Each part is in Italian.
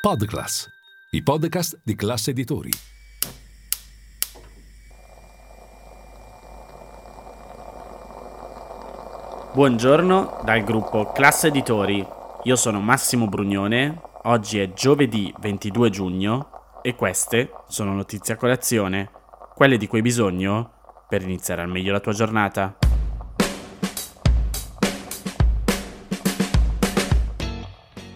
Podclass, i podcast di classe editori. Buongiorno dal gruppo Classe Editori. Io sono Massimo Brugnone. Oggi è giovedì 22 giugno e queste sono notizie a colazione, quelle di cui hai bisogno per iniziare al meglio la tua giornata.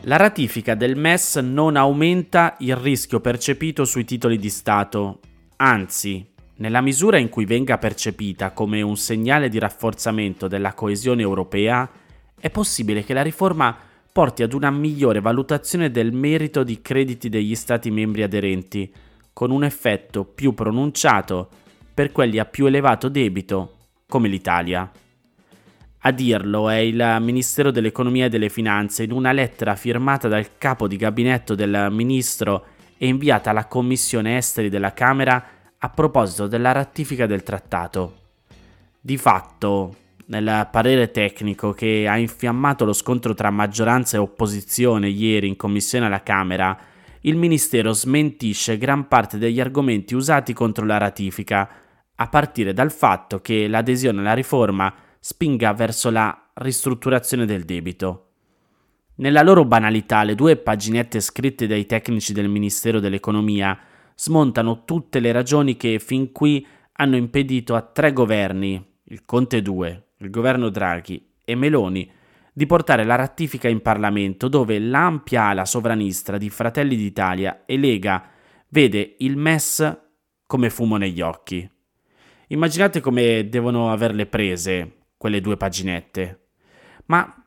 La ratifica del MES non aumenta il rischio percepito sui titoli di Stato, anzi, nella misura in cui venga percepita come un segnale di rafforzamento della coesione europea, è possibile che la riforma porti ad una migliore valutazione del merito di crediti degli Stati membri aderenti, con un effetto più pronunciato per quelli a più elevato debito, come l'Italia. A dirlo è il Ministero dell'Economia e delle Finanze in una lettera firmata dal capo di gabinetto del ministro e inviata alla Commissione Esteri della Camera a proposito della ratifica del trattato. Di fatto, nel parere tecnico che ha infiammato lo scontro tra maggioranza e opposizione ieri in Commissione alla Camera, il Ministero smentisce gran parte degli argomenti usati contro la ratifica, a partire dal fatto che l'adesione alla riforma spinga verso la ristrutturazione del debito. Nella loro banalità, le due paginette scritte dai tecnici del Ministero dell'Economia smontano tutte le ragioni che fin qui hanno impedito a tre governi, il Conte 2, il governo Draghi e Meloni, di portare la ratifica in Parlamento dove l'ampia ala sovranista di Fratelli d'Italia e Lega vede il MES come fumo negli occhi. Immaginate come devono averle prese quelle due paginette. Ma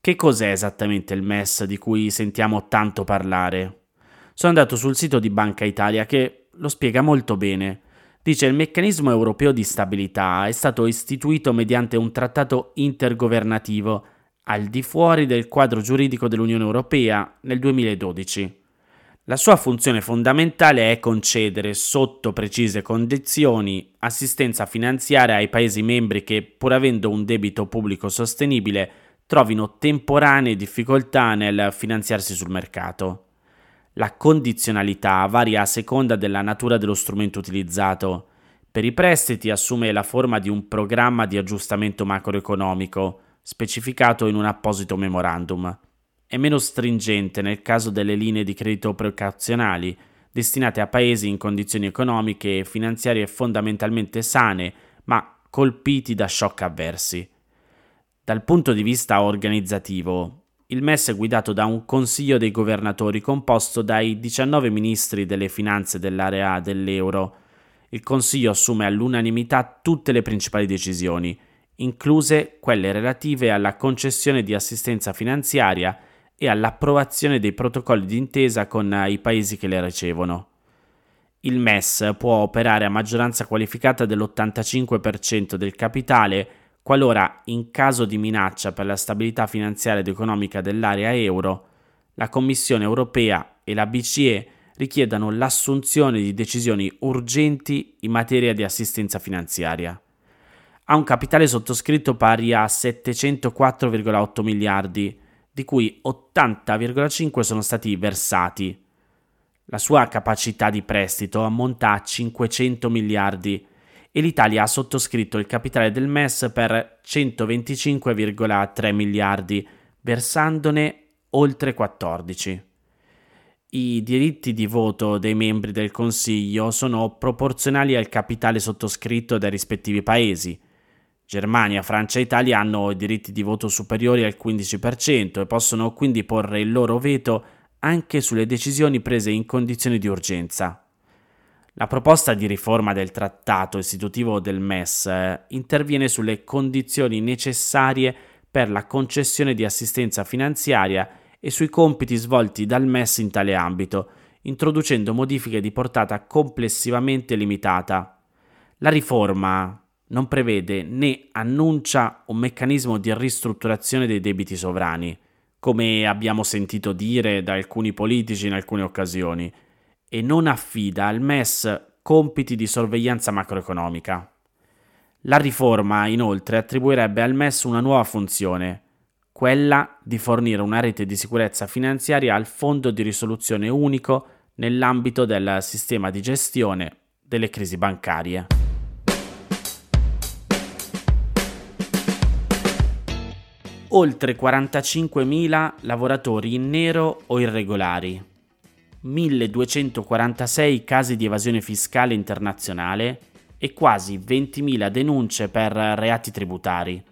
che cos'è esattamente il MES di cui sentiamo tanto parlare? Sono andato sul sito di Banca Italia che lo spiega molto bene. Dice il meccanismo europeo di stabilità è stato istituito mediante un trattato intergovernativo al di fuori del quadro giuridico dell'Unione Europea nel 2012. La sua funzione fondamentale è concedere, sotto precise condizioni, assistenza finanziaria ai Paesi membri che, pur avendo un debito pubblico sostenibile, trovino temporanee difficoltà nel finanziarsi sul mercato. La condizionalità varia a seconda della natura dello strumento utilizzato. Per i prestiti assume la forma di un programma di aggiustamento macroeconomico, specificato in un apposito memorandum è meno stringente nel caso delle linee di credito precauzionali destinate a paesi in condizioni economiche e finanziarie fondamentalmente sane, ma colpiti da shock avversi. Dal punto di vista organizzativo, il MES è guidato da un Consiglio dei governatori composto dai 19 ministri delle finanze dell'area dell'euro. Il Consiglio assume all'unanimità tutte le principali decisioni, incluse quelle relative alla concessione di assistenza finanziaria e all'approvazione dei protocolli d'intesa con i paesi che le ricevono. Il MES può operare a maggioranza qualificata dell'85% del capitale qualora, in caso di minaccia per la stabilità finanziaria ed economica dell'area euro, la Commissione europea e la BCE richiedano l'assunzione di decisioni urgenti in materia di assistenza finanziaria. Ha un capitale sottoscritto pari a 704,8 miliardi, di cui 80,5 sono stati versati. La sua capacità di prestito ammonta a 500 miliardi e l'Italia ha sottoscritto il capitale del MES per 125,3 miliardi, versandone oltre 14. I diritti di voto dei membri del Consiglio sono proporzionali al capitale sottoscritto dai rispettivi paesi. Germania, Francia e Italia hanno diritti di voto superiori al 15% e possono quindi porre il loro veto anche sulle decisioni prese in condizioni di urgenza. La proposta di riforma del trattato istitutivo del MES eh, interviene sulle condizioni necessarie per la concessione di assistenza finanziaria e sui compiti svolti dal MES in tale ambito, introducendo modifiche di portata complessivamente limitata. La riforma, non prevede né annuncia un meccanismo di ristrutturazione dei debiti sovrani, come abbiamo sentito dire da alcuni politici in alcune occasioni, e non affida al MES compiti di sorveglianza macroeconomica. La riforma, inoltre, attribuirebbe al MES una nuova funzione, quella di fornire una rete di sicurezza finanziaria al Fondo di risoluzione unico nell'ambito del sistema di gestione delle crisi bancarie. Oltre 45.000 lavoratori in nero o irregolari, 1.246 casi di evasione fiscale internazionale e quasi 20.000 denunce per reati tributari.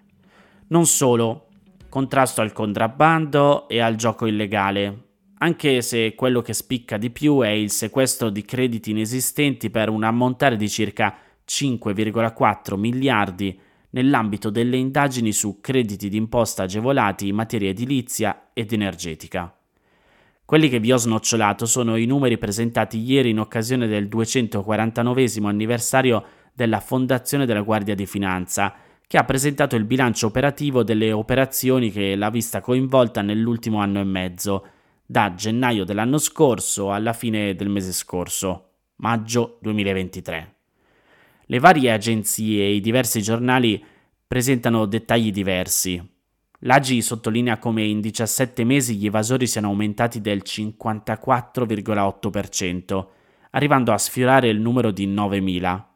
Non solo, contrasto al contrabbando e al gioco illegale, anche se quello che spicca di più è il sequestro di crediti inesistenti per un ammontare di circa 5,4 miliardi nell'ambito delle indagini su crediti d'imposta agevolati in materia edilizia ed energetica. Quelli che vi ho snocciolato sono i numeri presentati ieri in occasione del 249 anniversario della Fondazione della Guardia di Finanza, che ha presentato il bilancio operativo delle operazioni che l'ha vista coinvolta nell'ultimo anno e mezzo, da gennaio dell'anno scorso alla fine del mese scorso, maggio 2023. Le varie agenzie e i diversi giornali presentano dettagli diversi. L'AGI sottolinea come in 17 mesi gli evasori siano aumentati del 54,8%, arrivando a sfiorare il numero di 9.000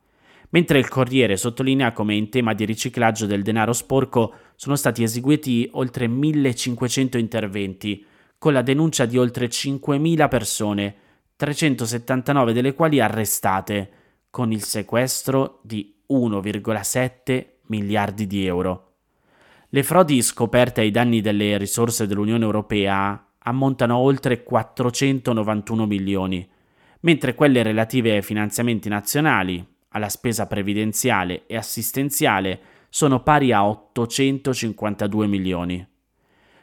mentre il Corriere sottolinea come in tema di riciclaggio del denaro sporco sono stati eseguiti oltre 1500 interventi, con la denuncia di oltre 5.000 persone, 379 delle quali arrestate, con il sequestro di 1,7 miliardi di euro. Le frodi scoperte ai danni delle risorse dell'Unione Europea ammontano a oltre 491 milioni, mentre quelle relative ai finanziamenti nazionali, alla spesa previdenziale e assistenziale sono pari a 852 milioni.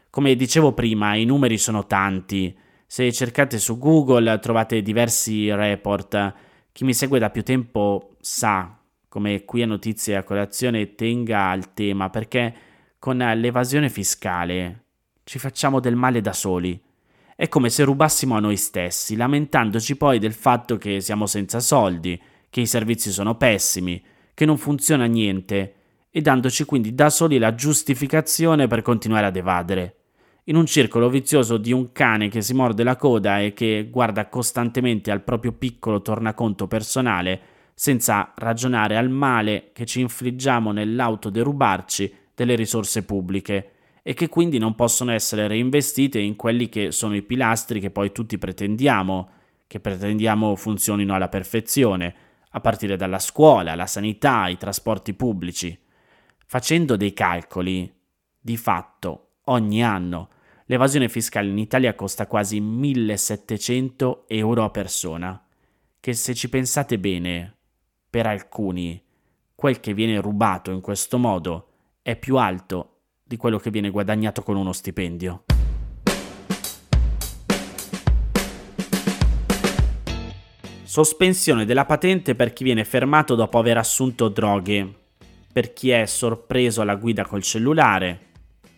Come dicevo prima, i numeri sono tanti. Se cercate su Google trovate diversi report. Chi mi segue da più tempo sa come qui a Notizie a Colazione tenga al tema perché con l'evasione fiscale ci facciamo del male da soli. È come se rubassimo a noi stessi, lamentandoci poi del fatto che siamo senza soldi, che i servizi sono pessimi, che non funziona niente e dandoci quindi da soli la giustificazione per continuare ad evadere. In un circolo vizioso di un cane che si morde la coda e che guarda costantemente al proprio piccolo tornaconto personale, senza ragionare al male che ci infliggiamo nell'autoderubarci delle risorse pubbliche e che quindi non possono essere reinvestite in quelli che sono i pilastri che poi tutti pretendiamo, che pretendiamo funzionino alla perfezione, a partire dalla scuola, la sanità, i trasporti pubblici. Facendo dei calcoli, di fatto, ogni anno, l'evasione fiscale in Italia costa quasi 1700 euro a persona, che se ci pensate bene, per alcuni, quel che viene rubato in questo modo è più alto di quello che viene guadagnato con uno stipendio. Sospensione della patente per chi viene fermato dopo aver assunto droghe, per chi è sorpreso alla guida col cellulare,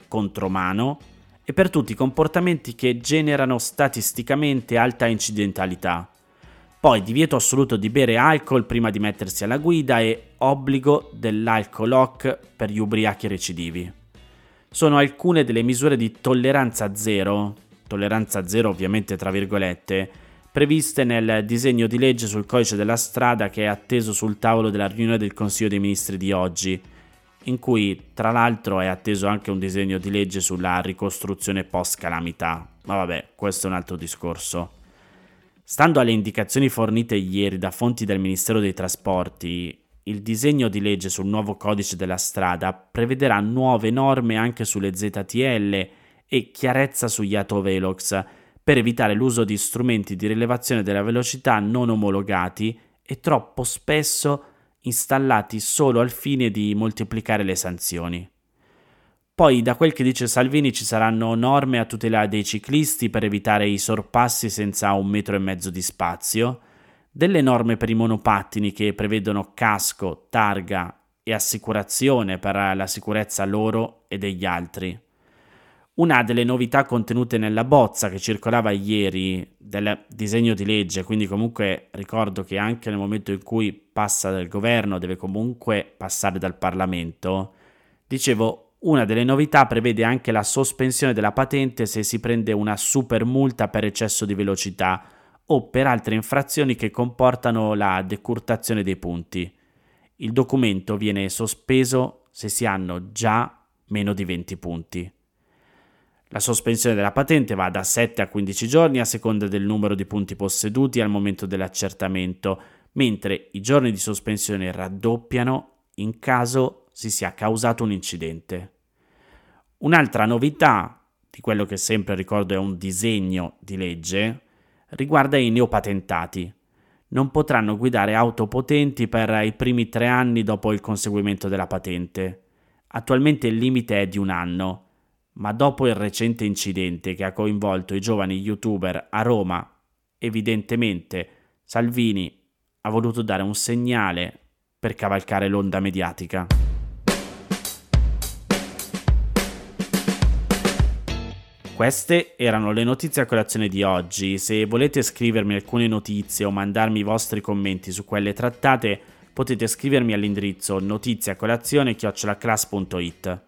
contromano e per tutti i comportamenti che generano statisticamente alta incidentalità. Poi divieto assoluto di bere alcol prima di mettersi alla guida e obbligo dell'alcol lock per gli ubriachi recidivi. Sono alcune delle misure di tolleranza zero, tolleranza zero ovviamente tra virgolette, previste nel disegno di legge sul codice della strada che è atteso sul tavolo della riunione del Consiglio dei Ministri di oggi, in cui tra l'altro è atteso anche un disegno di legge sulla ricostruzione post-calamità. Ma vabbè, questo è un altro discorso. Stando alle indicazioni fornite ieri da fonti del Ministero dei Trasporti, il disegno di legge sul nuovo codice della strada prevederà nuove norme anche sulle ZTL e chiarezza sugli autovelox, per evitare l'uso di strumenti di rilevazione della velocità non omologati e troppo spesso installati solo al fine di moltiplicare le sanzioni. Poi, da quel che dice Salvini, ci saranno norme a tutela dei ciclisti per evitare i sorpassi senza un metro e mezzo di spazio, delle norme per i monopattini che prevedono casco, targa e assicurazione per la sicurezza loro e degli altri una delle novità contenute nella bozza che circolava ieri del disegno di legge, quindi comunque ricordo che anche nel momento in cui passa dal governo deve comunque passare dal Parlamento, dicevo Una delle novità prevede anche la sospensione della patente se si prende una super multa per eccesso di velocità o per altre infrazioni che comportano la decurtazione dei punti. Il documento viene sospeso se si hanno già meno di 20 punti. La sospensione della patente va da 7 a 15 giorni a seconda del numero di punti posseduti al momento dell'accertamento, mentre i giorni di sospensione raddoppiano in caso si sia causato un incidente. Un'altra novità, di quello che sempre ricordo è un disegno di legge, riguarda i neopatentati. Non potranno guidare auto potenti per i primi tre anni dopo il conseguimento della patente. Attualmente il limite è di un anno ma dopo il recente incidente che ha coinvolto i giovani youtuber a Roma, evidentemente Salvini ha voluto dare un segnale per cavalcare l'onda mediatica. Queste erano le notizie a colazione di oggi. Se volete scrivermi alcune notizie o mandarmi i vostri commenti su quelle trattate, potete scrivermi all'indirizzo notiziacolazione.it.